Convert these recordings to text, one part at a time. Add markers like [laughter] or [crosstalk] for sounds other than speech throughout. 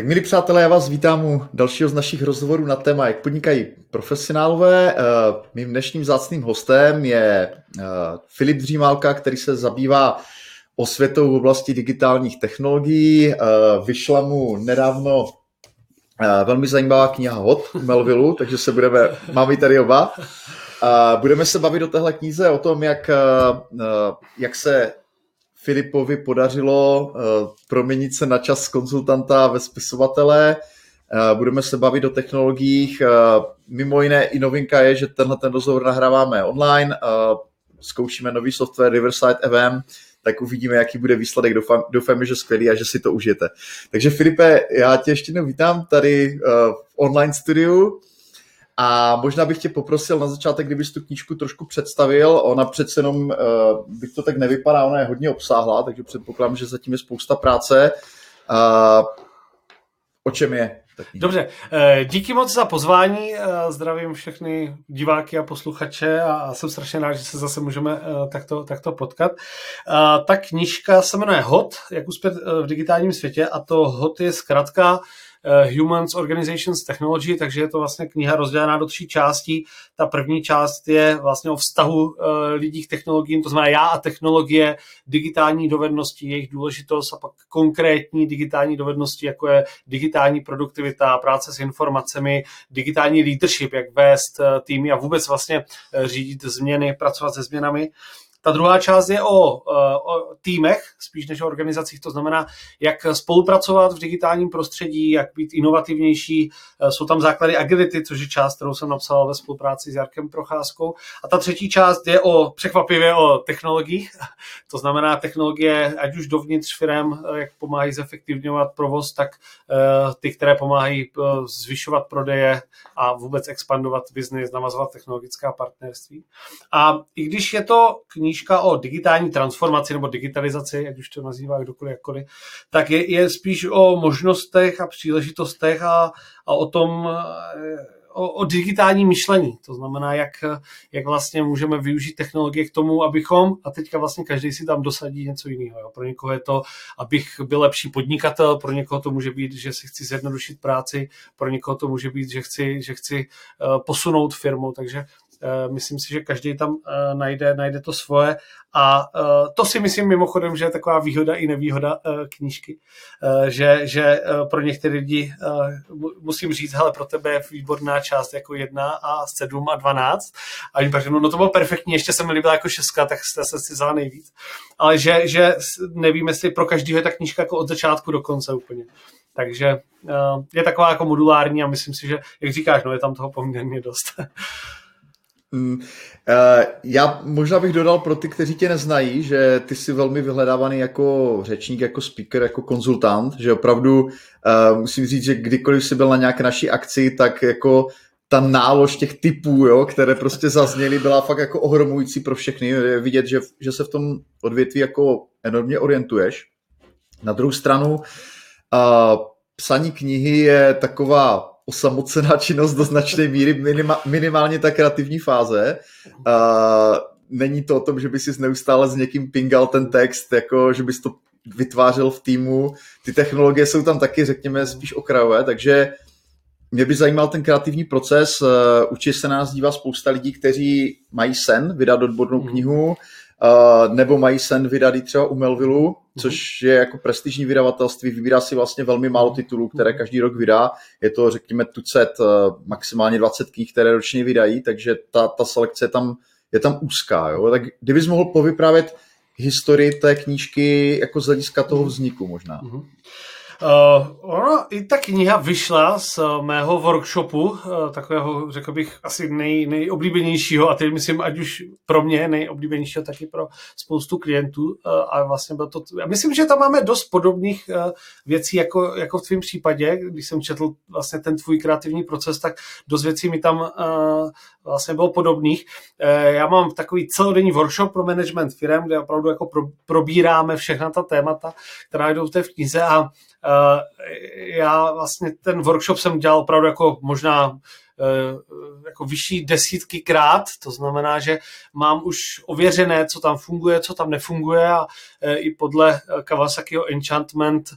Tak milí přátelé, já vás vítám u dalšího z našich rozhovorů na téma, jak podnikají profesionálové. Eh, mým dnešním zácným hostem je eh, Filip Dřímálka, který se zabývá osvětou v oblasti digitálních technologií. Eh, vyšla mu nedávno velmi zajímavá kniha Hot Melvillu, [laughs] takže se budeme, máme tady oba. Budeme se bavit o téhle knize, o tom, jak, jak se Filipovi podařilo uh, proměnit se na čas konzultanta ve spisovatele. Uh, budeme se bavit o technologiích. Uh, mimo jiné i novinka je, že tenhle ten rozhovor nahráváme online. Zkoušíme nový software Riverside FM, tak uvidíme, jaký bude výsledek. Doufám, doufáme, že skvělý a že si to užijete. Takže Filipe, já tě ještě jednou vítám tady v online studiu. A možná bych tě poprosil na začátek, kdybys tu knížku trošku představil. Ona přece jenom, uh, bych to tak nevypadá, ona je hodně obsáhlá, takže předpokládám, že zatím je spousta práce. Uh, o čem je? Dobře, eh, díky moc za pozvání, zdravím všechny diváky a posluchače a jsem strašně rád, že se zase můžeme takto, takto potkat. Ta knížka se jmenuje HOT, jak uspět v digitálním světě a to HOT je zkrátka Eh, Humans, Organizations, Technology, takže je to vlastně kniha rozdělená do tří částí. Ta první část je vlastně o vztahu eh, lidí k technologiím, to znamená já a technologie, digitální dovednosti, jejich důležitost a pak konkrétní digitální dovednosti, jako je digitální produktivita, práce s informacemi, digitální leadership, jak vést eh, týmy a vůbec vlastně řídit změny, pracovat se změnami. Ta druhá část je o, o týmech, spíš než o organizacích, to znamená, jak spolupracovat v digitálním prostředí, jak být inovativnější. Jsou tam základy agility, což je část, kterou jsem napsal ve spolupráci s Jarkem Procházkou. A ta třetí část je o překvapivě o technologiích, [laughs] to znamená technologie, ať už dovnitř firm, jak pomáhají zefektivňovat provoz, tak ty, které pomáhají zvyšovat prodeje a vůbec expandovat biznis, navazovat technologická partnerství. A i když je to kniha, knížka o digitální transformaci nebo digitalizaci, jak už to nazývá kdokoliv jakkoliv, tak je, je spíš o možnostech a příležitostech a, a o tom, o, o digitální myšlení. To znamená, jak, jak vlastně můžeme využít technologie k tomu, abychom, a teďka vlastně každý si tam dosadí něco jiného. Jo. Pro někoho je to, abych byl lepší podnikatel, pro někoho to může být, že si chci zjednodušit práci, pro někoho to může být, že chci, že chci uh, posunout firmu. Takže Eh, myslím si, že každý tam eh, najde, najde to svoje a eh, to si myslím mimochodem, že je taková výhoda i nevýhoda knížky, že, že pro některé lidi musím říct, hele, pro tebe je výborná část jako jedna a sedm a dvanáct a oni pak no to bylo perfektní, ještě se mi líbila jako šestka, tak jste se si vzala nejvíc. Ale že, že nevím, jestli pro každého je ta knížka jako od začátku do konce úplně. Takže je taková jako modulární a myslím si, že, jak říkáš, no je tam toho poměrně dost. [laughs] Mm, já možná bych dodal pro ty, kteří tě neznají, že ty jsi velmi vyhledávaný jako řečník, jako speaker, jako konzultant, že opravdu uh, musím říct, že kdykoliv jsi byl na nějaké naší akci, tak jako ta nálož těch typů, jo, které prostě zazněly, byla fakt jako ohromující pro všechny. Je vidět, že, že se v tom odvětví jako enormně orientuješ. Na druhou stranu, uh, psaní knihy je taková osamocená činnost do značné míry, minima, minimálně ta kreativní fáze. Uh, není to o tom, že by si neustále s někým pingal ten text, jako že bys to vytvářel v týmu. Ty technologie jsou tam taky, řekněme, spíš okrajové, takže mě by zajímal ten kreativní proces. Uh, určitě se nás dívá spousta lidí, kteří mají sen vydat odbornou hmm. knihu, Uh, nebo mají sen vydat i třeba u Melvillu, mhm. což je jako prestižní vydavatelství, vybírá si vlastně velmi málo titulů, které mhm. každý rok vydá. Je to, řekněme, tucet, uh, maximálně 20 knih, které ročně vydají, takže ta, ta selekce je tam, je tam úzká. Jo? Tak kdybys mohl povyprávět historii té knížky jako z hlediska toho vzniku možná. Uh-huh. Uh, ona, i ta kniha vyšla z uh, mého workshopu, uh, takového, řekl bych, asi nej, nejoblíbenějšího, a teď myslím, ať už pro mě nejoblíbenějšího, taky pro spoustu klientů. Uh, a vlastně byl to, já myslím, že tam máme dost podobných uh, věcí, jako, jako v tvém případě, když jsem četl vlastně ten tvůj kreativní proces, tak dost věcí mi tam uh, vlastně bylo podobných. Uh, já mám takový celodenní workshop pro management firm, kde opravdu jako pro, probíráme všechna ta témata, která jdou v té knize a Eh, já vlastně ten workshop jsem dělal opravdu jako možná eh, jako vyšší desítky krát, to znamená, že mám už ověřené, co tam funguje, co tam nefunguje a eh, i podle Kawasakiho Enchantment,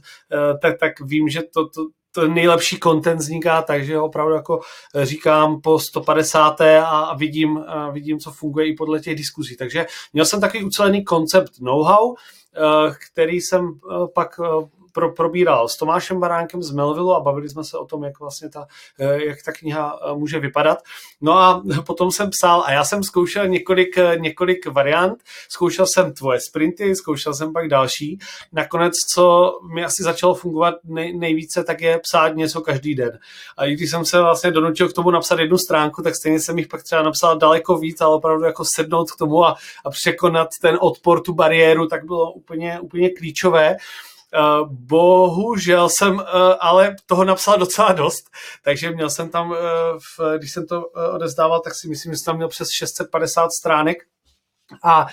tak, tak vím, že to, to, to nejlepší content vzniká, takže opravdu jako říkám po 150. a vidím, a vidím, co funguje i podle těch diskuzí. Takže měl jsem takový ucelený koncept know-how, který jsem pak pro, probíral s Tomášem Baránkem z Melville a bavili jsme se o tom, jak vlastně ta, eh, jak ta kniha eh, může vypadat. No a [laughs] potom jsem psal a já jsem zkoušel několik, eh, několik variant, zkoušel jsem tvoje sprinty, zkoušel jsem pak další. Nakonec, co mi asi začalo fungovat nej, nejvíce, tak je psát něco každý den. A i když jsem se vlastně donutil k tomu napsat jednu stránku, tak stejně jsem jich pak třeba napsal daleko víc, ale opravdu jako sednout k tomu a, a překonat ten odpor, tu bariéru, tak bylo úplně, úplně klíčové. Uh, bohužel jsem uh, ale toho napsal docela dost, takže měl jsem tam, v, když jsem to odezdával, tak si myslím, že jsem tam měl přes 650 stránek a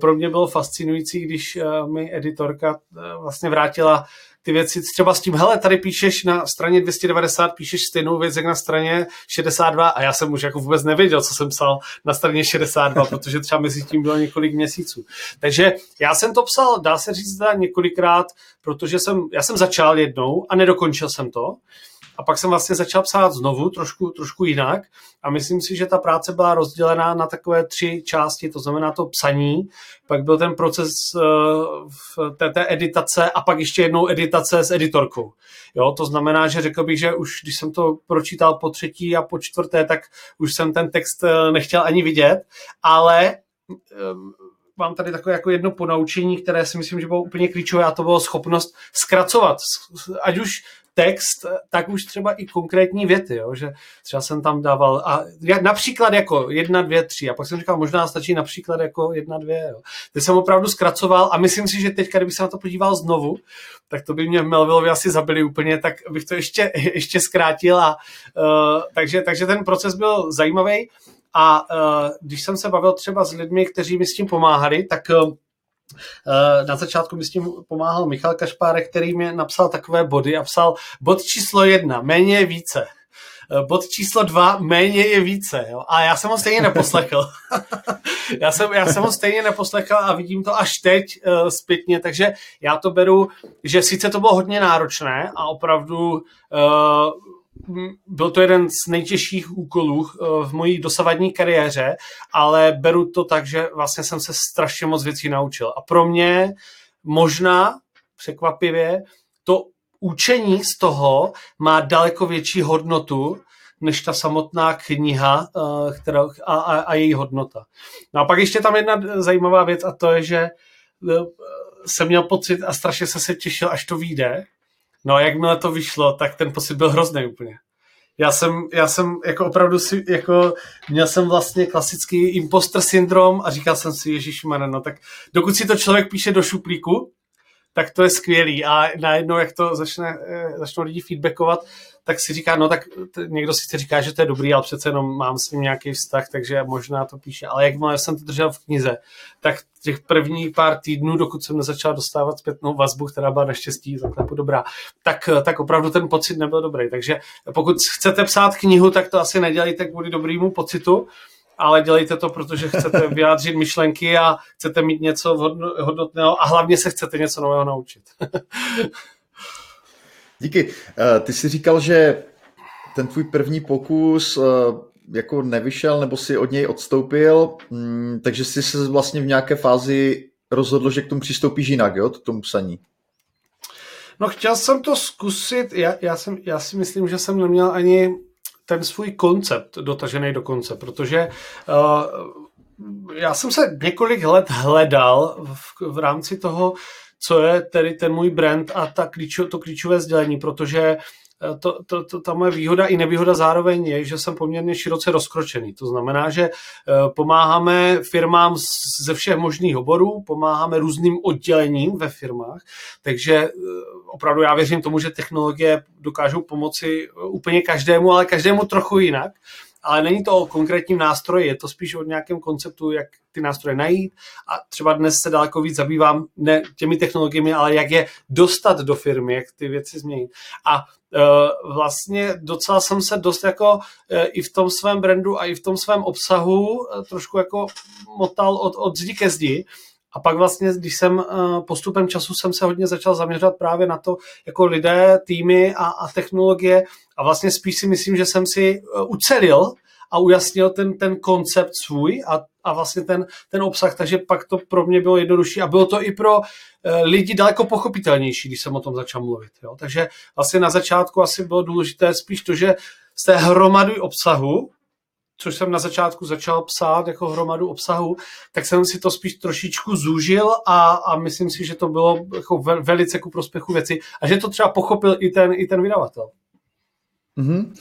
pro mě bylo fascinující, když mi editorka vlastně vrátila ty věci třeba s tím, hele, tady píšeš na straně 290, píšeš stejnou věc, jak na straně 62 a já jsem už jako vůbec nevěděl, co jsem psal na straně 62, [laughs] protože třeba mezi tím bylo několik měsíců. Takže já jsem to psal, dá se říct, několikrát, protože jsem, já jsem začal jednou a nedokončil jsem to. A pak jsem vlastně začal psát znovu, trošku, trošku jinak. A myslím si, že ta práce byla rozdělená na takové tři části, to znamená to psaní, pak byl ten proces uh, v té, té editace a pak ještě jednou editace s editorkou. Jo, to znamená, že řekl bych, že už když jsem to pročítal po třetí a po čtvrté, tak už jsem ten text uh, nechtěl ani vidět, ale um, mám tady takové jako jedno ponaučení, které si myslím, že bylo úplně klíčové a to bylo schopnost zkracovat. Ať už text, tak už třeba i konkrétní věty, jo? že třeba jsem tam dával a například jako jedna, dvě, tři a pak jsem říkal, možná stačí například jako jedna, dvě. Jo? Teď jsem opravdu zkracoval a myslím si, že teď, kdybych se na to podíval znovu, tak to by mě v Melvillovi asi zabili úplně, tak bych to ještě, [laughs] ještě zkrátil a uh, takže, takže ten proces byl zajímavý a uh, když jsem se bavil třeba s lidmi, kteří mi s tím pomáhali, tak uh, na začátku mi s tím pomáhal Michal Kašpárek, který mi napsal takové body a psal bod číslo jedna, méně je více. Bod číslo dva, méně je více. Jo? A já jsem ho stejně neposlechl. [laughs] já, jsem, já jsem ho stejně neposlechl a vidím to až teď uh, zpětně, takže já to beru, že sice to bylo hodně náročné a opravdu uh, byl to jeden z nejtěžších úkolů eh, v mojí dosavadní kariéře, ale beru to tak, že vlastně jsem se strašně moc věcí naučil. A pro mě možná, překvapivě, to učení z toho má daleko větší hodnotu, než ta samotná kniha eh, která, a, a, a její hodnota. No a pak ještě tam jedna zajímavá věc a to je, že eh, jsem měl pocit a strašně se se těšil, až to vyjde, No a jakmile to vyšlo, tak ten pocit byl hrozný úplně. Já jsem, já jsem jako opravdu si, jako měl jsem vlastně klasický imposter syndrom a říkal jsem si, Ježíš no tak dokud si to člověk píše do šuplíku, tak to je skvělý a najednou, jak to začne, eh, začnou lidi feedbackovat, tak si říká, no tak někdo si říká, že to je dobrý, ale přece jenom mám s ním nějaký vztah, takže možná to píše. Ale jakmile jsem to držel v knize, tak těch první pár týdnů, dokud jsem nezačal dostávat zpětnou vazbu, která byla naštěstí zaklepu dobrá, tak, tak opravdu ten pocit nebyl dobrý. Takže pokud chcete psát knihu, tak to asi nedělejte kvůli dobrému pocitu, ale dělejte to, protože chcete [laughs] vyjádřit myšlenky a chcete mít něco hodnotného a hlavně se chcete něco nového naučit. [laughs] Díky. Eh, ty jsi říkal, že ten tvůj první pokus eh, jako nevyšel nebo si od něj odstoupil, mm, takže jsi se vlastně v nějaké fázi rozhodl, že k tomu přistoupíš jinak, jo, k tomu psaní. No chtěl jsem to zkusit, já, já, jsem, já si myslím, že jsem neměl ani ten svůj koncept dotažený do konce, protože uh, já jsem se několik let hledal v, v rámci toho, co je tedy ten můj brand a ta klíčo, to klíčové sdělení, protože eh, to, to, to, ta moje výhoda i nevýhoda zároveň je, že jsem poměrně široce rozkročený. To znamená, že eh, pomáháme firmám ze všech možných oborů, pomáháme různým oddělením ve firmách, takže eh, opravdu já věřím tomu, že technologie dokážou pomoci úplně každému, ale každému trochu jinak ale není to o konkrétním nástroji, je to spíš o nějakém konceptu, jak ty nástroje najít a třeba dnes se daleko víc zabývám ne těmi technologiemi, ale jak je dostat do firmy, jak ty věci změnit. A uh, vlastně docela jsem se dost jako uh, i v tom svém brandu a i v tom svém obsahu uh, trošku jako motal od, od zdi ke zdi A pak vlastně, když jsem uh, postupem času jsem se hodně začal zaměřovat právě na to, jako lidé, týmy a, a technologie a vlastně spíš si myslím, že jsem si uh, ucelil a ujasnil ten, ten koncept svůj a, a vlastně ten, ten obsah, takže pak to pro mě bylo jednodušší a bylo to i pro uh, lidi daleko pochopitelnější, když jsem o tom začal mluvit. Jo? Takže vlastně na začátku asi bylo důležité spíš to, že z té hromady obsahu, což jsem na začátku začal psát jako hromadu obsahu, tak jsem si to spíš trošičku zúžil a, a myslím si, že to bylo jako velice ku prospěchu věci a že to třeba pochopil i ten, i ten vydavatel. Mm-hmm.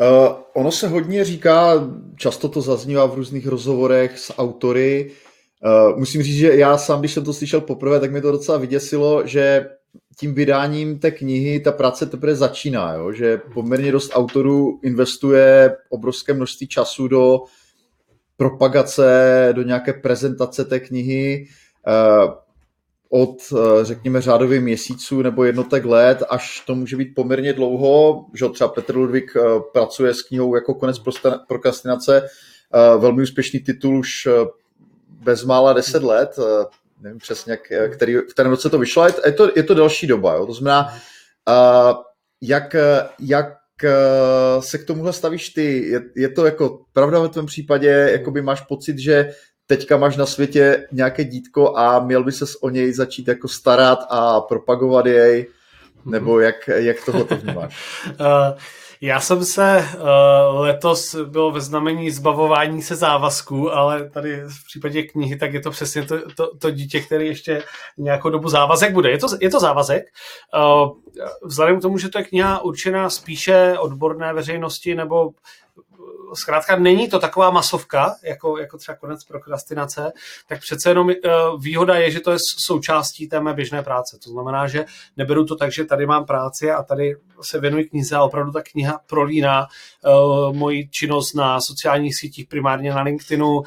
Uh, ono se hodně říká, často to zaznívá v různých rozhovorech s autory. Uh, musím říct, že já sám, když jsem to slyšel poprvé, tak mi to docela vyděsilo, že tím vydáním té knihy ta práce teprve začíná, jo? že poměrně dost autorů investuje obrovské množství času do propagace, do nějaké prezentace té knihy uh, od, řekněme, řádově měsíců nebo jednotek let, až to může být poměrně dlouho, že třeba Petr Ludvík pracuje s knihou jako konec prokrastinace, velmi úspěšný titul už bezmála 10 let, nevím přesně, jak, který, v kterém roce to vyšlo, je to, je to delší doba, jo? to znamená, uh, jak, jak se k tomuhle stavíš ty? Je, je to jako pravda ve tvém případě, jakoby máš pocit, že teďka máš na světě nějaké dítko a měl by ses o něj začít jako starat a propagovat jej, nebo jak, jak tohle to vnímáš? [laughs] Já jsem se uh, letos byl ve znamení zbavování se závazků, ale tady v případě knihy, tak je to přesně to, to, to dítě, který ještě nějakou dobu závazek bude. Je to, je to závazek. Uh, vzhledem k tomu, že to je kniha určená spíše odborné veřejnosti nebo zkrátka není to taková masovka, jako, jako třeba konec prokrastinace, tak přece jenom výhoda je, že to je součástí té mé běžné práce. To znamená, že neberu to tak, že tady mám práci a tady se věnuji knize a opravdu ta kniha prolíná uh, moji činnost na sociálních sítích, primárně na LinkedInu, uh,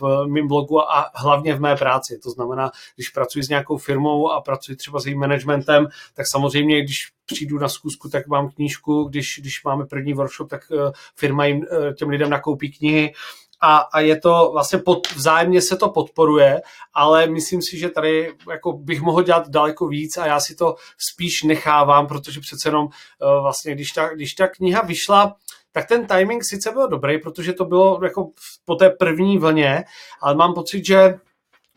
v mém blogu a hlavně v mé práci. To znamená, když pracuji s nějakou firmou a pracuji třeba s jejím managementem, tak samozřejmě, když přijdu na zkusku, tak mám knížku, když, když máme první workshop, tak uh, firma jim, těm lidem nakoupí knihy a, a je to vlastně pod, vzájemně se to podporuje, ale myslím si, že tady jako bych mohl dělat daleko víc a já si to spíš nechávám, protože přece jenom uh, vlastně, když ta, když ta kniha vyšla, tak ten timing sice byl dobrý, protože to bylo jako po té první vlně, ale mám pocit, že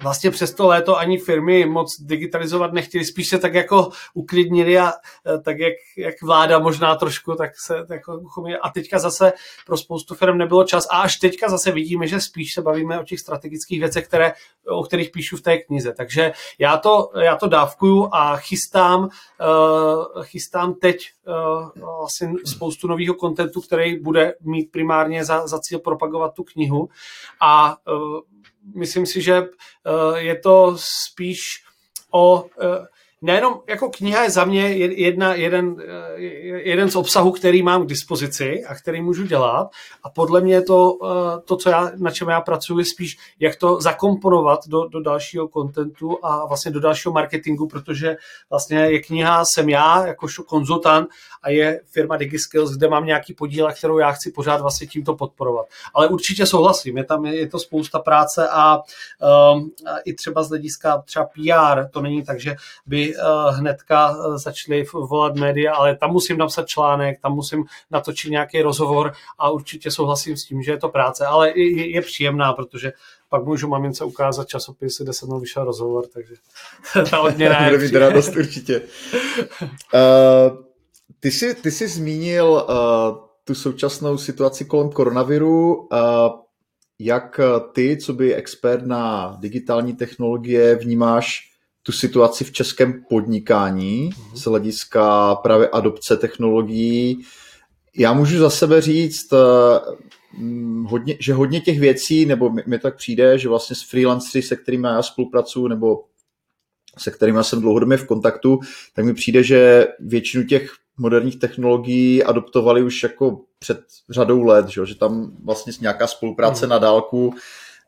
vlastně přes to léto ani firmy moc digitalizovat nechtěli, spíš se tak jako uklidnili a e, tak jak, jak vláda možná trošku, tak se tak jako a teďka zase pro spoustu firm nebylo čas. A až teďka zase vidíme, že spíš se bavíme o těch strategických věcech, které, o kterých píšu v té knize. Takže já to, já to dávkuju a chystám, uh, chystám teď vlastně spoustu nového kontentu, který bude mít primárně za, za cíl propagovat tu knihu. A myslím si, že eh, je to spíš o eh, nejenom jako kniha je za mě jedna, jeden, eh, jeden z obsahů, který mám k dispozici a který můžu dělat a podle mě to, eh, to co já, na čem já pracuji, je spíš jak to zakomponovat do, do dalšího kontentu a vlastně do dalšího marketingu, protože vlastně je kniha, jsem já jako konzultant a je firma DigiSkills, kde mám nějaký podíl, kterou já chci pořád vlastně tímto podporovat. Ale určitě souhlasím, je tam je to spousta práce a, um, a i třeba z hlediska třeba PR, to není tak, že by uh, hnedka eh, začali volat média, ale tam musím napsat článek, tam musím natočit nějaký rozhovor a určitě souhlasím s tím, že je to práce, ale je, je příjemná, protože pak můžu mamince ukázat časopis, kde se mnou vyšel rozhovor, takže [laughs] ta odměna je Bude radost určitě. Uh, ty, jsi, ty jsi zmínil uh, tu současnou situaci kolem koronaviru. Uh, jak ty, co by expert na digitální technologie, vnímáš tu situaci v českém podnikání mm-hmm. z hlediska právě adopce technologií. Já můžu za sebe říct, eh, hodně, že hodně těch věcí, nebo mi, mi tak přijde, že vlastně s freelancery, se kterými já spolupracuju, nebo se kterými jsem dlouhodobě v kontaktu, tak mi přijde, že většinu těch moderních technologií adoptovali už jako před řadou let, že, že tam vlastně nějaká spolupráce mm. na dálku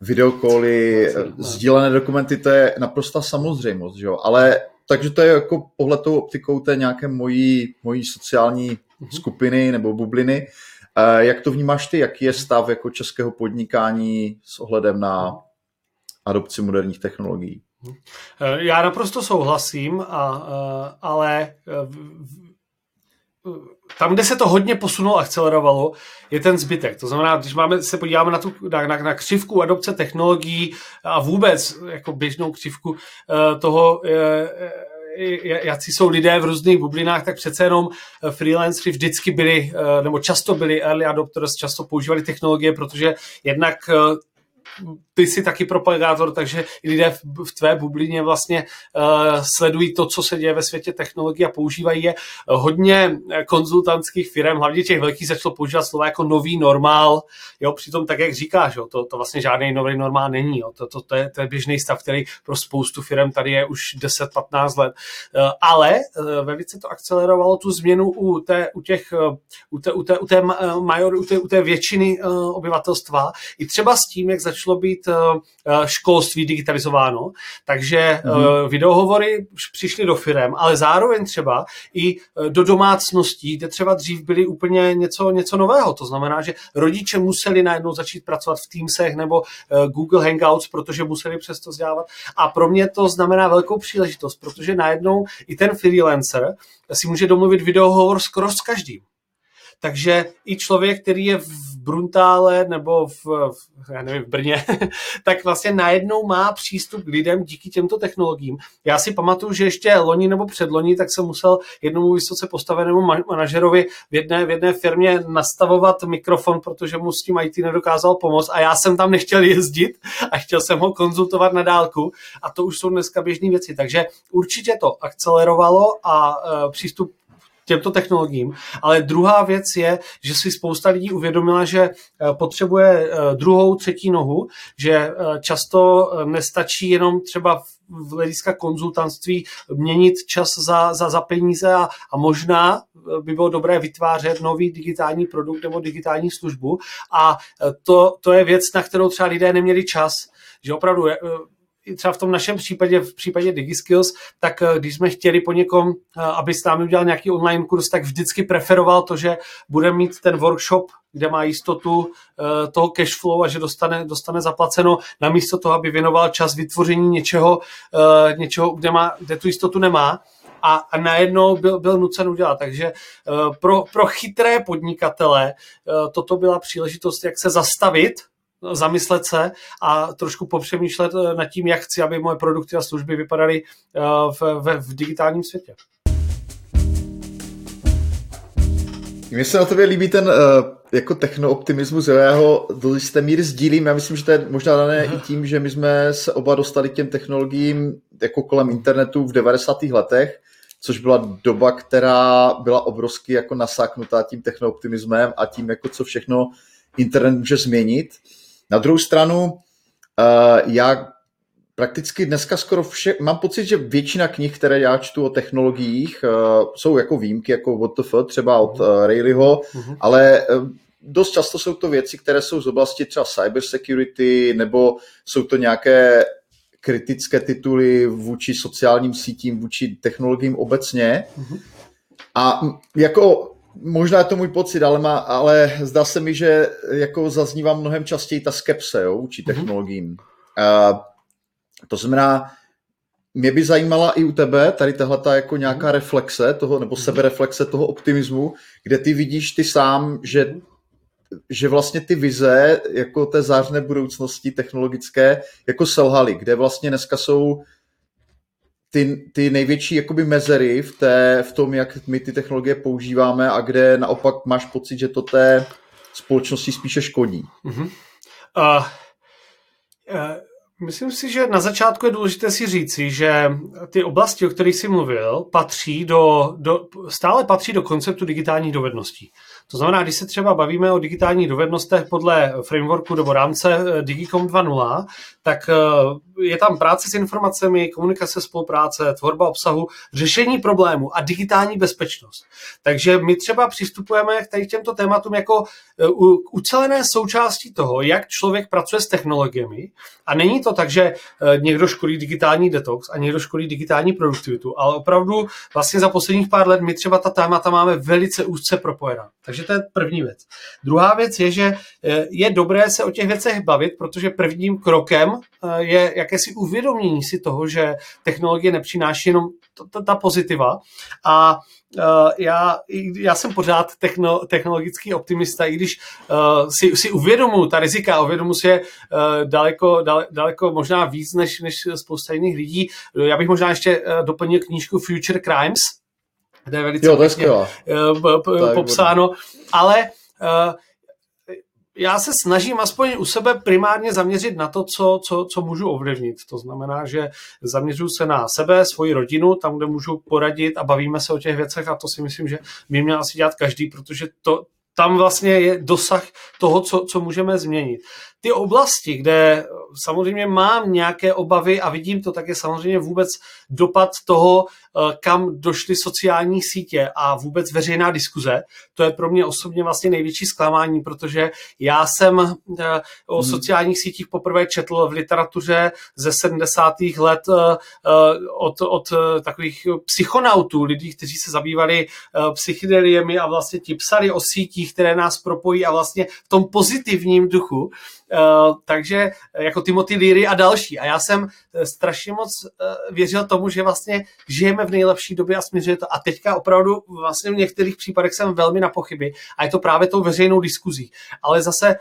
videokoly, sdílené dokumenty, to je naprosto samozřejmost, že jo? ale takže to je jako pohled tou optikou té nějaké mojí, mojí sociální mm-hmm. skupiny nebo bubliny. Jak to vnímáš ty? Jaký je stav jako českého podnikání s ohledem na adopci moderních technologií? Já naprosto souhlasím, a, ale tam, kde se to hodně posunulo, akcelerovalo, je ten zbytek. To znamená, když máme, se podíváme na, tu, na, na, na křivku adopce technologií a vůbec jako běžnou křivku uh, toho, uh, jaký jsou lidé v různých bublinách, tak přece jenom freelanceri vždycky byli, nebo často byli early adopters, často používali technologie, protože jednak ty jsi taky propagátor, takže lidé v, v tvé bublině vlastně uh, sledují to, co se děje ve světě technologií a používají je. Hodně konzultantských firm, hlavně těch velkých, začalo používat slova jako nový normál, jo, přitom tak, jak říkáš, jo, to, to vlastně žádný nový normál není, jo, to, to, to, je, to je běžný stav, který pro spoustu firm tady je už 10-15 let, uh, ale uh, velice to akcelerovalo tu změnu u té, u těch, uh, u té, u té, u té, major, u té, u té většiny uh, obyvatelstva, i třeba s tím, jak začalo být Eh, eh, školství digitalizováno, takže mm-hmm. videohovory přišly do firem, ale zároveň třeba i do domácností, kde třeba dřív byly úplně něco, něco nového. To znamená, že rodiče museli najednou začít pracovat v Teamsech nebo Google Hangouts, protože museli přesto vzdělávat. A pro mě to znamená velkou příležitost, protože najednou i ten freelancer si může domluvit videohovor skoro s každým. Takže i člověk, který je v Bruntále nebo v, v, já nevím, v Brně, [laughs] tak vlastně najednou má přístup k lidem díky těmto technologiím. Já si pamatuju, že ještě loni nebo předloni, tak jsem musel jednomu vysoce postavenému manažerovi v jedné, v jedné firmě nastavovat mikrofon, protože mu s tím IT nedokázal pomoct a já jsem tam nechtěl jezdit a chtěl jsem ho konzultovat na dálku a to už jsou dneska běžné věci. Takže určitě to akcelerovalo a e, přístup těmto technologiím. Ale druhá věc je, že si spousta lidí uvědomila, že eh, potřebuje eh, druhou, třetí nohu, že eh, často nestačí jenom třeba v hlediska konzultantství měnit čas za, za, za peníze a, a možná by bylo dobré vytvářet nový digitální produkt nebo digitální službu a to, to je věc, na kterou třeba lidé neměli čas, že opravdu třeba v tom našem případě, v případě DigiSkills, tak eh, když jsme chtěli po někom, eh, aby s námi udělal nějaký online kurz, tak vždycky preferoval to, že bude mít ten workshop, kde má jistotu eh, toho cash flow a že dostane, dostane zaplaceno, namísto toho, aby věnoval čas vytvoření něčeho, něčeho kde, má, kde tu jistotu nemá a, a najednou byl, byl nucen udělat. Takže pro, pro chytré podnikatele toto byla příležitost, jak se zastavit zamyslet se a trošku popřemýšlet eh, nad tím, jak chci, aby moje produkty a služby vypadaly eh, v, v, v digitálním světě. Mně se na tobě líbí ten uh, jako technooptimismus, já ho do jisté míry sdílím. Já myslím, že to je možná dané i tím, že my jsme se oba dostali k těm technologiím jako kolem internetu v 90. letech, což byla doba, která byla obrovsky jako nasáknutá tím technooptimismem a tím, jako co všechno internet může změnit. Na druhou stranu, uh, já prakticky dneska skoro vše, mám pocit, že většina knih, které já čtu o technologiích, uh, jsou jako výjimky, jako WTF, třeba od uh, Rayleighho, uh-huh. ale uh, dost často jsou to věci, které jsou z oblasti třeba cybersecurity, nebo jsou to nějaké kritické tituly vůči sociálním sítím, vůči technologiím obecně. Uh-huh. A jako možná je to můj pocit, ale, má, ale zdá se mi, že jako zaznívá mnohem častěji ta skepse jo, vůči mhm. technologiím. Mm-hmm. Uh, to znamená, mě by zajímala i u tebe tady tahle jako nějaká mhm. reflexe toho, nebo mhm. sebereflexe toho optimismu, kde ty vidíš ty sám, že, že vlastně ty vize jako té zářné budoucnosti technologické jako selhaly, kde vlastně dneska jsou ty, ty největší jakoby mezery v, té, v tom, jak my ty technologie používáme a kde naopak máš pocit, že to té společnosti spíše škodí? Uh-huh. Uh, uh, myslím si, že na začátku je důležité si říci, že ty oblasti, o kterých jsi mluvil, patří do, do, stále patří do konceptu digitálních dovedností. To znamená, když se třeba bavíme o digitálních dovednostech podle frameworku nebo rámce eh, Digicom 2.0, tak eh, je tam práce s informacemi, komunikace, spolupráce, tvorba obsahu, řešení problému a digitální bezpečnost. Takže my třeba přistupujeme k těmto tématům jako eh, ucelené součástí toho, jak člověk pracuje s technologiemi. A není to tak, že někdo školí digitální detox a někdo školí digitální produktivitu, ale opravdu vlastně za posledních pár let my třeba ta témata máme velice úzce propojená. Takže Takže to je první věc. Druhá věc je, že je dobré se o těch věcech bavit, protože prvním krokem je jakési uvědomění si toho, že technologie nepřináší jenom ta pozitiva a Uh, já, já jsem pořád techno, technologický optimista, i když uh, si, si uvědomuji ta rizika, uvědomuji si je uh, daleko, dale, daleko možná víc než, než spousta jiných lidí. Já bych možná ještě uh, doplnil knížku Future Crimes, kde je velice jo, to je uh, popsáno, ale uh, já se snažím aspoň u sebe primárně zaměřit na to, co, co, co můžu ovlivnit. To znamená, že zaměřuji se na sebe, svoji rodinu, tam, kde můžu poradit a bavíme se o těch věcech a to si myslím, že by měl asi dělat každý, protože to, tam vlastně je dosah toho, co, co můžeme změnit. Ty oblasti, kde samozřejmě mám nějaké obavy a vidím to, tak je samozřejmě vůbec dopad toho, eh, kam došly sociální sítě a vůbec veřejná diskuze. To je pro mě osobně vlastně největší zklamání, protože já jsem eh, o hmm. sociálních sítích poprvé četl v literatuře ze 70. let eh, od, od takových psychonautů, lidí, kteří se zabývali psychedeliemi a vlastně ti psali o sítích, které nás propojí a vlastně v tom pozitivním duchu takže jako Timothy Leary a další. A já jsem eh, strašně moc věřil tomu, že vlastně žijeme v nejlepší době a směřuje to. A teďka opravdu vlastně v některých případech jsem velmi na pochyby. A je to právě tou veřejnou diskuzí. Ale zase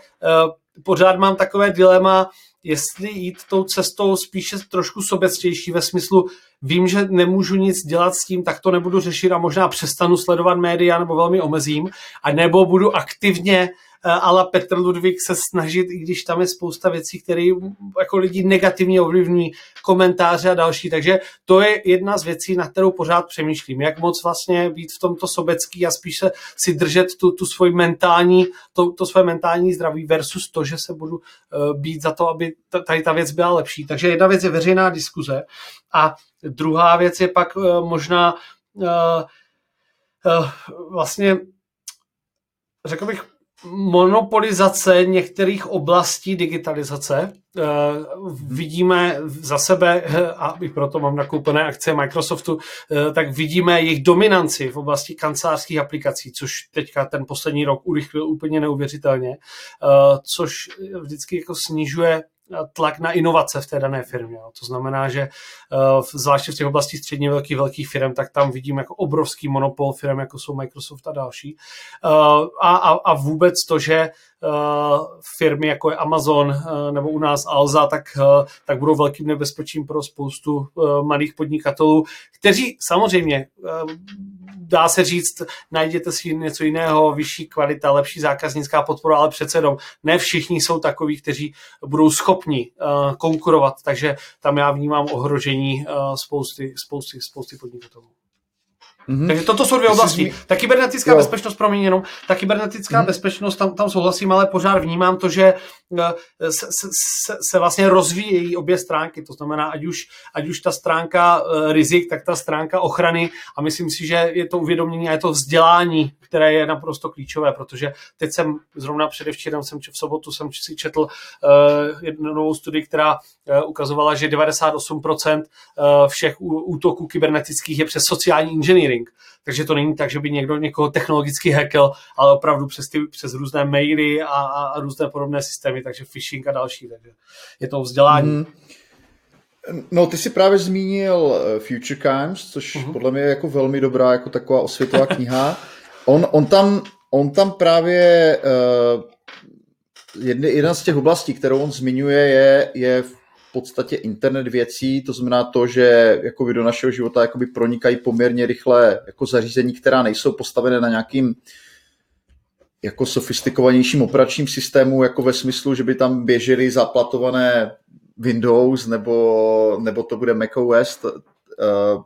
pořád mám takové dilema, jestli jít tou cestou spíše trošku sobectější ve smyslu, vím, že nemůžu nic dělat s tím, tak to nebudu řešit a možná přestanu sledovat média nebo velmi omezím, a nebo budu aktivně Eh, ale Petr Ludvík se snažit, i když tam je spousta věcí, které jako lidi negativně ovlivňují, komentáře a další. Takže to je jedna z věcí, na kterou pořád přemýšlím. Jak moc vlastně být v tomto sobecký a spíš se si držet tu, tu svoji mentální, to, to svoje mentální zdraví versus to, že se budu uh, být za to, aby tady ta věc byla lepší. Takže jedna věc je veřejná diskuze a druhá věc je pak uh, možná uh, vlastně řekl bych monopolizace některých oblastí digitalizace. Eh, vidíme za sebe, a i proto mám nakoupené akcie Microsoftu, eh, tak vidíme jejich dominanci v oblasti kancelářských aplikací, což teďka ten poslední rok urychlil úplně neuvěřitelně, eh, což vždycky jako snižuje tlak na inovace v té dané firmě. To znamená, že zvláště v těch oblasti středně velkých velkých firm, tak tam vidím jako obrovský monopol firm, jako jsou Microsoft a další. A, a, a vůbec to, že firmy jako je Amazon nebo u nás Alza, tak, tak budou velkým nebezpečím pro spoustu malých podnikatelů, kteří samozřejmě dá se říct, najděte si něco jiného, vyšší kvalita, lepší zákaznická podpora, ale přece jenom ne všichni jsou takoví, kteří budou schopni uh, konkurovat, takže tam já vnímám ohrožení uh, spousty, spousty, spousty podnikatelů. Mm-hmm. Takže toto jsou dvě oblasti. Zmi... Ta kybernetická jo. bezpečnost, promiň jenom, ta kybernetická mm-hmm. bezpečnost, tam, tam souhlasím, ale pořád vnímám to, že eh, se, se, se vlastně rozvíjejí obě stránky. To znamená, ať už, ať už ta stránka uh, rizik, tak ta stránka ochrany a myslím si, že je to uvědomění a je to vzdělání, které je naprosto klíčové, protože teď jsem zrovna předevčírem, jsem v sobotu jsem si četl uh, jednu novou studii, která uh, ukazovala, že 98% uh, všech útoků kybernetických je přes sociální engineering phishing. Takže to není tak, že by někdo někoho technologicky hackel, ale opravdu přes, ty, přes různé maily a, a, a různé podobné systémy, takže phishing a další. Takže je to vzdělání. Mm. No, ty jsi právě zmínil eh, Future Crimes, což uh-huh. podle mě je jako velmi dobrá, jako taková osvětová [laughs] kniha. On, on, tam, on tam právě uh, jedna z těch oblastí, kterou on zmiňuje, je, je podstatě internet věcí, to znamená to, že jako do našeho života jakoby pronikají poměrně rychle jako zařízení, která nejsou postavené na nějakým jako sofistikovanějším operačním systému, jako ve smyslu, že by tam běžely zaplatované Windows nebo, nebo to bude macOS, uh,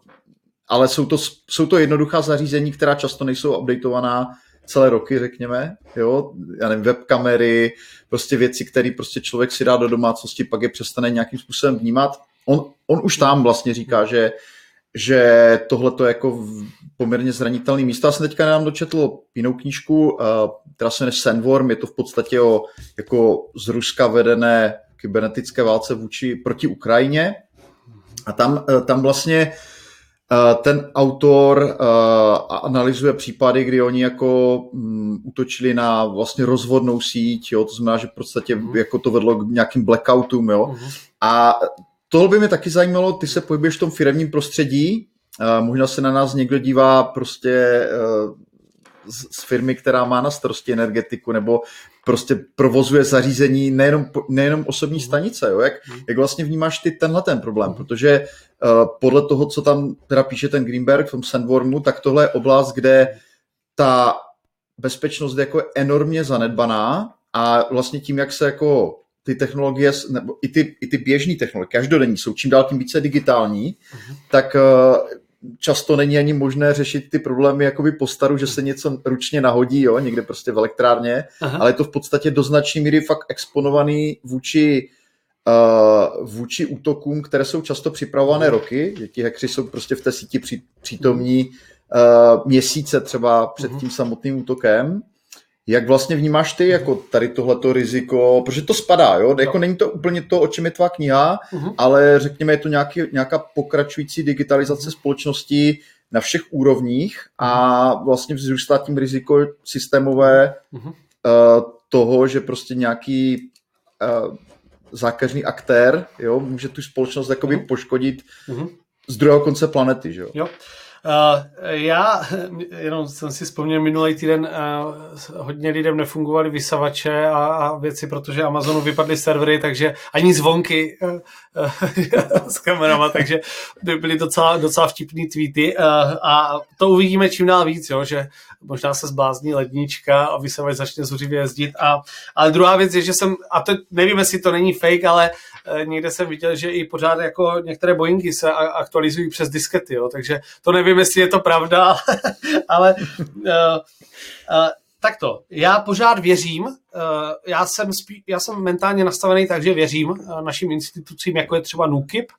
ale jsou to, jsou to jednoduchá zařízení, která často nejsou updatovaná celé roky, řekněme, jo, já nevím, webkamery, prostě věci, které prostě člověk si dá do domácnosti, pak je přestane nějakým způsobem vnímat. On, on už tam vlastně říká, že, že tohle to je jako poměrně zranitelný místo. Já jsem teďka nám dočetl jinou knížku, která se jmenuje Sandworm, je to v podstatě o jako z Ruska vedené kybernetické válce vůči proti Ukrajině. A tam, tam vlastně ten autor analyzuje případy, kdy oni jako um, útočili na vlastně rozvodnou síť, jo, to znamená, že v podstatě uh-huh. jako to vedlo k nějakým blackoutům, jo. Uh-huh. A tohle by mě taky zajímalo, ty se pohybuješ v tom firmním prostředí, uh, možná se na nás někdo dívá prostě z, z firmy, která má na starosti energetiku, nebo prostě provozuje zařízení nejenom, nejenom osobní mhm. stanice. Jo? Jak, mhm. jak vlastně vnímáš ty tenhle ten problém? Mhm. Protože uh, podle toho, co tam teda píše ten Greenberg v tom Sandwormu, tak tohle je oblast, kde ta bezpečnost je jako enormně zanedbaná a vlastně tím, jak se jako ty technologie, nebo i ty, i ty běžné technologie, každodenní, jsou čím dál tím více digitální, uh-huh. tak uh, často není ani možné řešit ty problémy jakoby po staru, že se něco ručně nahodí, jo, někde prostě v elektrárně, Aha. ale je to v podstatě do značné míry fakt exponovaný vůči uh, vůči útokům, které jsou často připravované roky, že ti hackři jsou prostě v té síti při, přítomní uh, měsíce třeba před tím samotným útokem jak vlastně vnímáš ty jako tady tohleto riziko, protože to spadá, jo? Jako není to úplně to, o čem je tvá kniha, uh-huh. ale řekněme, je to nějaký, nějaká pokračující digitalizace uh-huh. společnosti na všech úrovních a vlastně vzrůstá tím riziko systémové uh-huh. uh, toho, že prostě nějaký uh, zákazný aktér jo, může tu společnost jakoby uh-huh. poškodit uh-huh. z druhého konce planety. Že jo? jo. Uh, já [laughs] jenom jsem si vzpomněl minulý týden, uh, hodně lidem nefungovaly vysavače a, a věci, protože Amazonu vypadly servery, takže ani zvonky uh, [laughs] s kamerama, takže byly docela, docela vtipný tweety a to uvidíme čím dál víc, jo, že možná se zblázní lednička a vysavač začne zuřivě jezdit. A, ale druhá věc je, že jsem, a to nevím, jestli to není fake, ale uh, někde jsem viděl, že i pořád jako některé Boeingy se aktualizují přes diskety, jo, takže to nevím, jestli je to pravda, [laughs] ale uh, uh, takto, já pořád věřím, já jsem, spí, já jsem mentálně nastavený tak, že věřím našim institucím, jako je třeba NUKIP,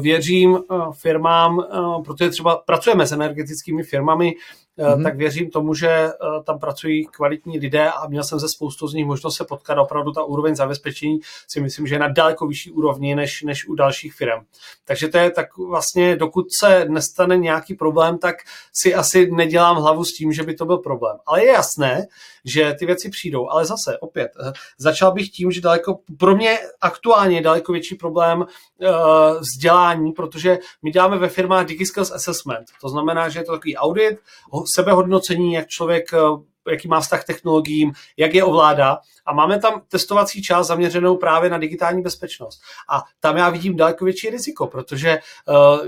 věřím firmám, protože třeba pracujeme s energetickými firmami, mm-hmm. tak věřím tomu, že eh, tam pracují kvalitní lidé a měl jsem ze spoustu z nich možnost se potkat. Opravdu ta úroveň zabezpečení si myslím, že je na daleko vyšší úrovni než, než u dalších firm. Takže to je tak vlastně, dokud se nestane nějaký problém, tak si asi nedělám hlavu s tím, že by to byl problém. Ale je jasné, že ty věci přijdou. Ale zase, opět, eh, začal bych tím, že daleko, pro mě aktuálně je daleko větší problém uh, vzdělání, protože my děláme ve firmách DigiSkills Assessment. To znamená, že je to takový audit, sebehodnocení, jak člověk eh, jaký má vztah k technologiím, jak je ovládá. A máme tam testovací část zaměřenou právě na digitální bezpečnost. A tam já vidím daleko větší riziko, protože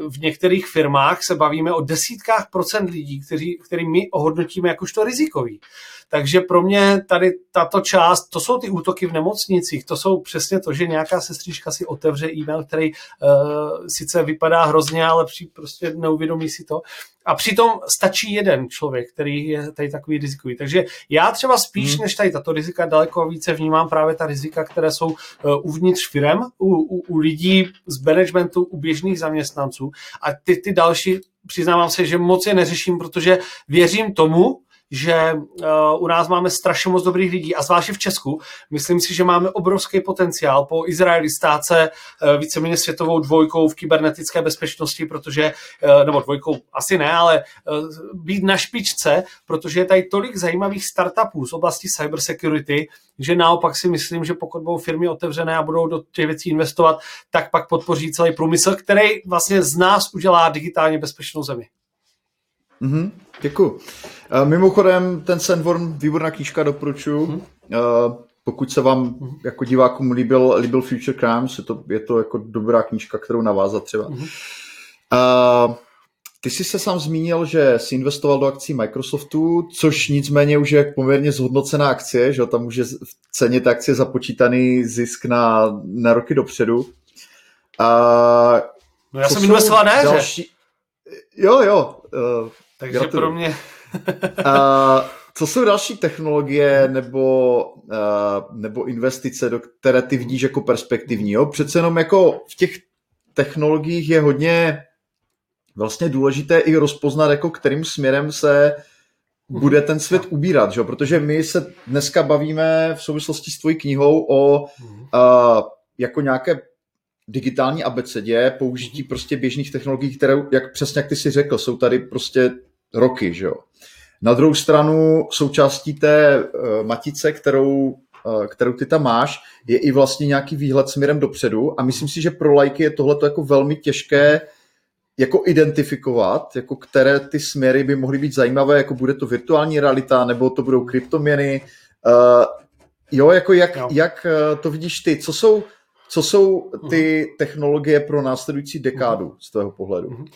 v některých firmách se bavíme o desítkách procent lidí, kteří, který my ohodnotíme jakožto rizikový. Takže pro mě tady tato část, to jsou ty útoky v nemocnicích, to jsou přesně to, že nějaká sestřička si otevře e-mail, který uh, sice vypadá hrozně, ale při, prostě neuvědomí si to. A přitom stačí jeden člověk, který je tady takový rizikový. Takže já třeba spíš hmm. než tady tato rizika daleko více vnímám právě ta rizika, které jsou uh, uvnitř firem, u, u, u lidí z managementu, u běžných zaměstnanců. A ty, ty další přiznávám se, že moc je neřeším, protože věřím tomu, že uh, u nás máme strašně moc dobrých lidí a zvláště v Česku. Myslím si, že máme obrovský potenciál po Izraeli stát se uh, víceméně světovou dvojkou v kybernetické bezpečnosti, protože, uh, nebo dvojkou asi ne, ale být na špičce, protože je tady tolik zajímavých startupů z oblasti cybersecurity, že naopak si myslím, že pokud budou firmy otevřené a budou do těch věcí investovat, tak pak podpoří celý průmysl, který vlastně z nás udělá digitálně bezpečnou zemi. Mm-hmm, děkuji. Uh, mimochodem, ten Sandworm, výborná knížka, doporučuji. Mm-hmm. Uh, pokud se vám jako divákům líbil, líbil Future Crimes, je to, je to jako dobrá knížka, kterou navázat třeba. Mm-hmm. Uh, ty jsi se sám zmínil, že jsi investoval do akcí Microsoftu, což nicméně už je poměrně zhodnocená akcie, že tam už je v ceně té akcie započítaný zisk na, na roky dopředu. Uh, no já jsem investoval ne, další... že? Jo, jo. Uh, takže Gratuluju. pro mě... [laughs] uh, co jsou další technologie nebo, uh, nebo investice, do které ty vidíš jako perspektivní? Jo? Přece jenom jako v těch technologiích je hodně vlastně důležité i rozpoznat, jako kterým směrem se bude ten svět ubírat, že? protože my se dneska bavíme v souvislosti s tvojí knihou o uh, jako nějaké digitální abecedě, použití prostě běžných technologií, které, jak přesně jak ty si řekl, jsou tady prostě roky, že jo. Na druhou stranu součástí té uh, matice, kterou, uh, kterou ty tam máš, je i vlastně nějaký výhled směrem dopředu a myslím si, že pro lajky je tohle jako velmi těžké jako identifikovat, jako které ty směry by mohly být zajímavé, jako bude to virtuální realita, nebo to budou kryptoměny. Uh, jo, jako jak, jo. jak to vidíš ty? Co jsou co jsou ty uh-huh. technologie pro následující dekádu uh-huh. z tvého pohledu? Uh-huh.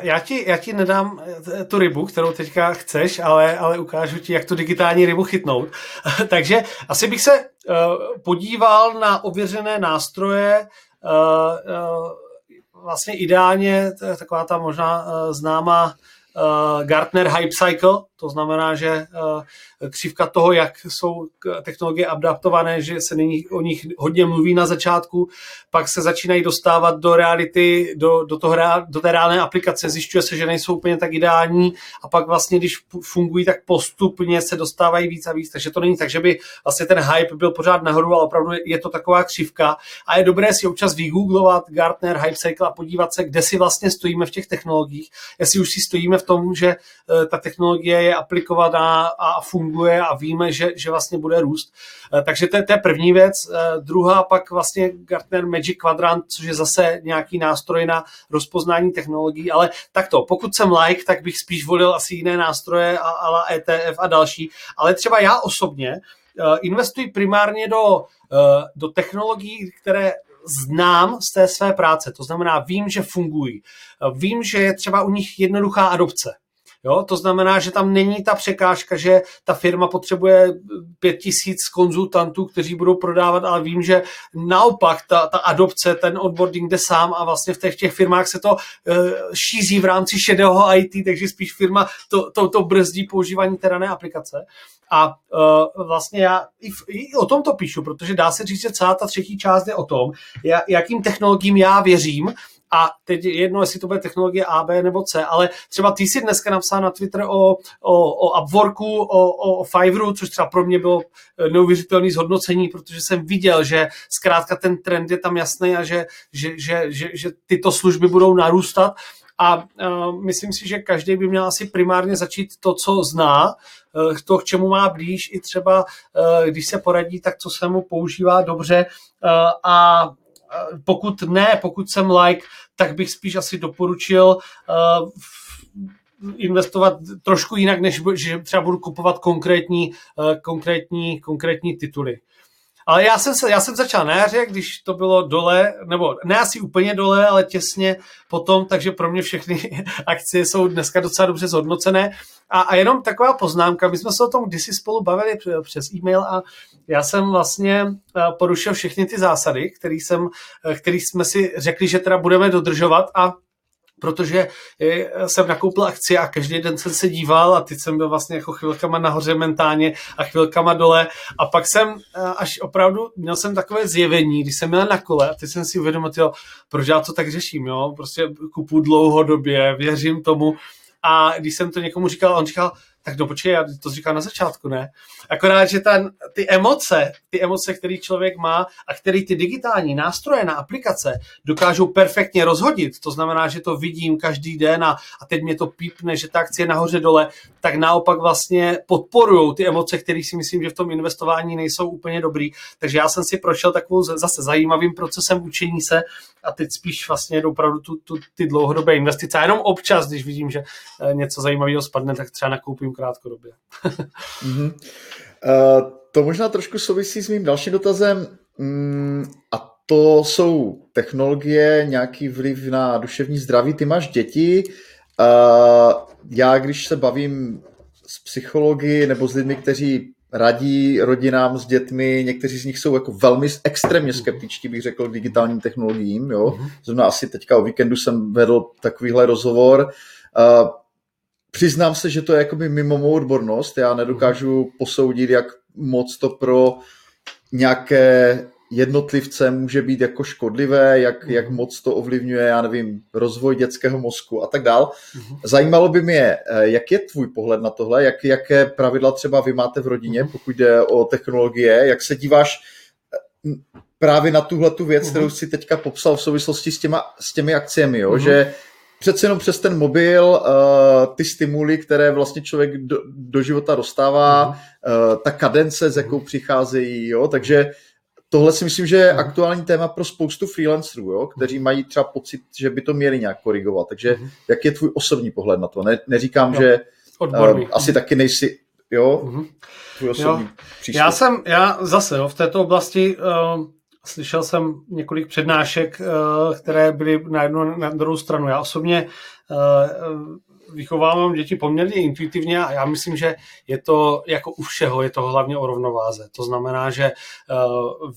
Já ti, já ti nedám eh, tu rybu, kterou teďka chceš, ale, ale ukážu ti, jak tu digitální rybu chytnout. [laughs] Takže asi bych se uh, podíval na ověřené nástroje, uh, uh, vlastně ideálně taková ta možná známá Gartner Hype Cycle, to znamená, že křivka toho, jak jsou technologie adaptované, že se nyní o nich hodně mluví na začátku, pak se začínají dostávat do reality, do, do, toho, do té reálné aplikace, zjišťuje se, že nejsou úplně tak ideální a pak vlastně, když fungují, tak postupně se dostávají víc a víc, takže to není tak, že by vlastně ten hype byl pořád nahoru, ale opravdu je to taková křivka. A je dobré si občas vygooglovat Gartner Hype Cycle a podívat se, kde si vlastně stojíme v těch technologiích, jestli už si stojíme v tom, že eh, ta technologie je aplikovaná a funguje a víme, že, že vlastně bude růst. Eh, takže to je, to je první věc. Eh, druhá pak vlastně Gartner Magic Quadrant, což je zase nějaký nástroj na rozpoznání technologií, ale takto, pokud jsem like, tak bych spíš volil asi jiné nástroje, ale ETF a další, ale třeba já osobně investuji primárně do, do technologií, které znám z té své práce. To znamená, vím, že fungují. Vím, že je třeba u nich jednoduchá adopce. Jo? To znamená, že tam není ta překážka, že ta firma potřebuje pět tisíc konzultantů, kteří budou prodávat, ale vím, že naopak ta, ta adopce, ten onboarding jde sám a vlastně v těch, těch firmách se to uh, šíří v rámci šedého IT, takže spíš firma to, to, to brzdí používání té dané aplikace. A uh, vlastně já i, v, i o tom to píšu, protože dá se říct, že celá ta třetí část je o tom, jakým technologiím já věřím a teď jedno, jestli to bude technologie A, B nebo C, ale třeba ty si dneska napsal na Twitter o, o, o Upworku, o, o, o Fiverru, což třeba pro mě bylo eh, neuvěřitelné zhodnocení, protože jsem viděl, že zkrátka ten trend je tam jasný a že, že, že, že, že tyto služby budou narůstat. A uh, myslím si, že každý by měl asi primárně začít to, co zná, uh, to, k čemu má blíž, i třeba, uh, když se poradí, tak co se mu používá dobře. Uh, a pokud ne, pokud jsem like, tak bych spíš asi doporučil uh, investovat trošku jinak, než že třeba budu kupovat konkrétní, uh, konkrétní, konkrétní tituly. Ale já jsem, se, já jsem začal na jaře, když to bylo dole, nebo ne asi úplně dole, ale těsně potom, takže pro mě všechny [laughs] akcie jsou dneska docela dobře zhodnocené. A, a jenom taková poznámka, my jsme se o tom kdysi spolu bavili přes e-mail a já jsem vlastně eh, porušil všechny ty zásady, jsem, eh, který jsme si řekli, že teda budeme dodržovat a protože jsem nakoupil akcie a každý den jsem se díval a teď jsem byl vlastně jako chvilkama nahoře mentálně a chvilkama dole. A pak jsem eh, až opravdu, měl jsem takové zjevení, když jsem měl na kole a teď jsem si uvědomil, jo, proč já to tak řeším, jo, prostě kupu dlouhodobě, věřím tomu. A když jsem to někomu říkal, on říkal, tak no počkej, já to říkal na začátku, ne? Akorát, že ten, ty emoce, ty emoce, který člověk má a který ty digitální nástroje na aplikace dokážou perfektně rozhodit, to znamená, že to vidím každý den a, a teď mě to pípne, že ta akcie je nahoře dole, tak naopak vlastně podporují ty emoce, které si myslím, že v tom investování nejsou úplně dobrý. Takže já jsem si prošel takovou zase zajímavým procesem učení se a teď spíš vlastně opravdu tu, tu, ty dlouhodobé investice. A jenom občas, když vidím, že eh, něco zajímavého spadne, tak třeba nakoupím krátkodobě. mm-hmm. [laughs] uh, to možná trošku souvisí s mým dalším dotazem. Mm, a to jsou technologie, nějaký vliv na duševní zdraví. Ty máš děti. Uh, já, když se bavím s psychologi nebo s lidmi, kteří radí rodinám s dětmi, někteří z nich jsou jako velmi extrémně skeptičtí, bych řekl, k digitálním technologiím. Jo? Mm-hmm. Zrovna asi teďka o víkendu jsem vedl takovýhle rozhovor. Uh, přiznám se, že to je jakoby mimo mou odbornost. Já nedokážu posoudit, jak moc to pro nějaké jednotlivce může být jako škodlivé, jak, jak moc to ovlivňuje, já nevím, rozvoj dětského mozku a tak dál. Mhm. Zajímalo by mě, eh, jak je tvůj pohled na tohle, jak, jaké pravidla třeba vy máte v rodině, mhm. pokud jde o technologie, jak se díváš, eh, právě na tuhle tu věc, kterou si teďka popsal v souvislosti s, těma, s těmi akciemi, jo? Uh-huh. že přece jenom přes ten mobil uh, ty stimuly, které vlastně člověk do, do života dostává, uh-huh. uh, ta kadence, s jakou přicházejí, jo? takže tohle si myslím, že je aktuální téma pro spoustu freelancerů, jo? kteří mají třeba pocit, že by to měli nějak korigovat. Takže jak je tvůj osobní pohled na to? Ne, neříkám, jo. že Uh, asi taky nejsi, jo, tvůj osobní jo. Já jsem, já zase, jo, v této oblasti uh, Slyšel jsem několik přednášek, eh, které byly na jednu na druhou stranu. Já osobně eh, vychovávám děti poměrně intuitivně a já myslím, že je to jako u všeho, je to hlavně o rovnováze. To znamená, že eh,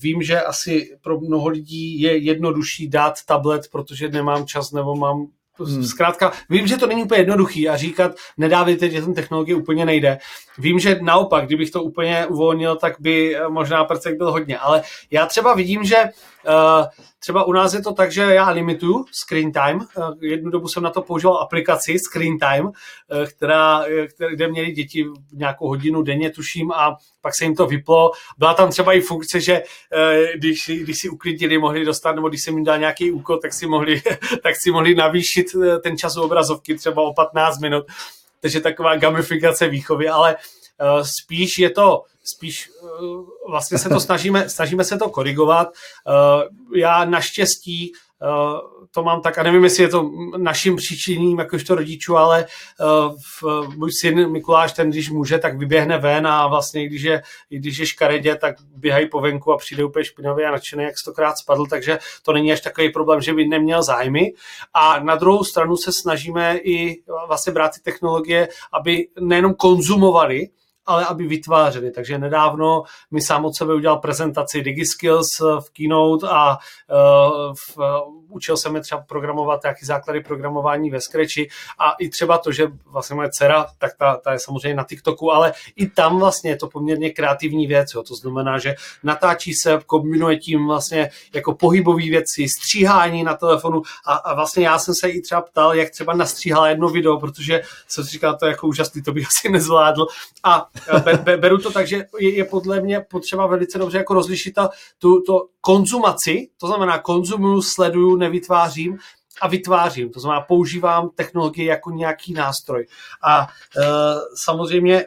vím, že asi pro mnoho lidí je jednodušší dát tablet, protože nemám čas nebo mám Hmm. Zkrátka, vím, že to není úplně jednoduchý a říkat, nedávejte dětem technologie úplně nejde. Vím, že naopak, kdybych to úplně uvolnil, tak by možná prcek byl hodně. Ale já třeba vidím, že uh, třeba u nás je to tak, že já limituju screen time. Uh, jednu dobu jsem na to používal aplikaci Screen Time, uh, která, která, kde měli děti nějakou hodinu denně, tuším, a pak se jim to vyplo. Byla tam třeba i funkce, že když, když si uklidili, mohli dostat, nebo když jsem jim dal nějaký úkol, tak si mohli, [laughs] tak si mohli navýšit ten čas obrazovky třeba o 15 minut. Takže taková gamifikace výchovy, ale spíš je to spíš vlastně se to snažíme, [laughs] snažíme se to korigovat. Já naštěstí to mám tak, a nevím, jestli je to naším příčiním jakožto rodičů, ale v, můj syn Mikuláš, ten když může, tak vyběhne ven a vlastně když je, když je škaredě, tak běhají po venku a přijde úplně špinavý a nadšený, jak stokrát spadl, takže to není až takový problém, že by neměl zájmy. A na druhou stranu se snažíme i vlastně brát ty technologie, aby nejenom konzumovali, ale aby vytvářeli. Takže nedávno mi sám od sebe udělal prezentaci DigiSkills v Keynote a uh, v, učil jsem je třeba programovat nějaký základy programování ve Scratchi a i třeba to, že vlastně moje dcera, tak ta, ta je samozřejmě na TikToku, ale i tam vlastně je to poměrně kreativní věc, jo. to znamená, že natáčí se, kombinuje tím vlastně jako pohybové věci, stříhání na telefonu a, a vlastně já jsem se i třeba ptal, jak třeba nastříhala jedno video, protože jsem si říkal, to je jako úžasný, to bych [laughs] asi nezvládl a be, be, beru to tak, že je, je podle mě potřeba velice dobře jako rozlišit ta, tu to konzumaci, to znamená konzumuju, sleduju, nevytvářím, a vytvářím. To znamená, používám technologie jako nějaký nástroj. A e, samozřejmě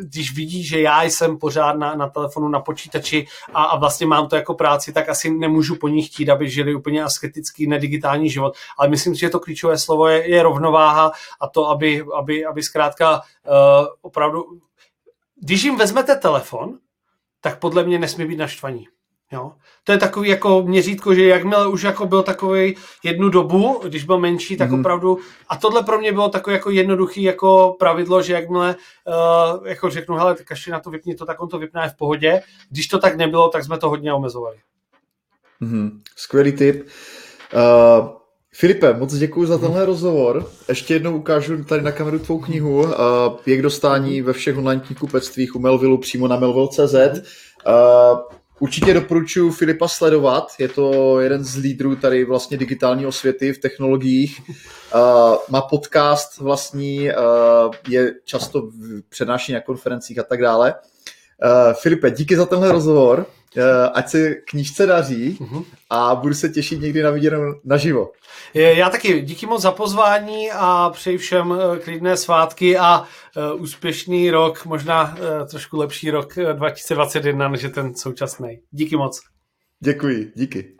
když vidí, že já jsem pořád na, na telefonu, na počítači a, a vlastně mám to jako práci, tak asi nemůžu po nich chtít, aby žili úplně asketický, nedigitální život. Ale myslím si, že to klíčové slovo je, je rovnováha a to, aby, aby, aby zkrátka uh, opravdu když jim vezmete telefon, tak podle mě nesmí být naštvaní. Jo? To je takový jako měřítko, že jakmile už jako byl takový jednu dobu, když byl menší, tak mm-hmm. opravdu, a tohle pro mě bylo takové jako jednoduchý jako pravidlo, že jakmile uh, jako řeknu, hele, tak na to vypni to, tak on to vypne v pohodě. Když to tak nebylo, tak jsme to hodně omezovali. Mm-hmm. Skvělý tip. Uh, Filipe, moc děkuji za tenhle rozhovor. Ještě jednou ukážu tady na kameru tvou knihu. Uh, je k dostání ve všech online knihkupectvích u Melvillu přímo na melville.cz. Uh, určitě doporučuji Filipa sledovat. Je to jeden z lídrů tady vlastně digitální osvěty v technologiích. Uh, má podcast vlastní, uh, je často přednáší na konferencích a tak dále. Uh, Filipe, díky za tenhle rozhovor. Uh, ať se knížce daří uh-huh. a budu se těšit někdy na viděnou naživo. Já taky díky moc za pozvání a přeji všem eh, klidné svátky a uh, úspěšný rok, možná trošku lepší rok 2021 než je ten současný. Díky moc. Děkuji, díky.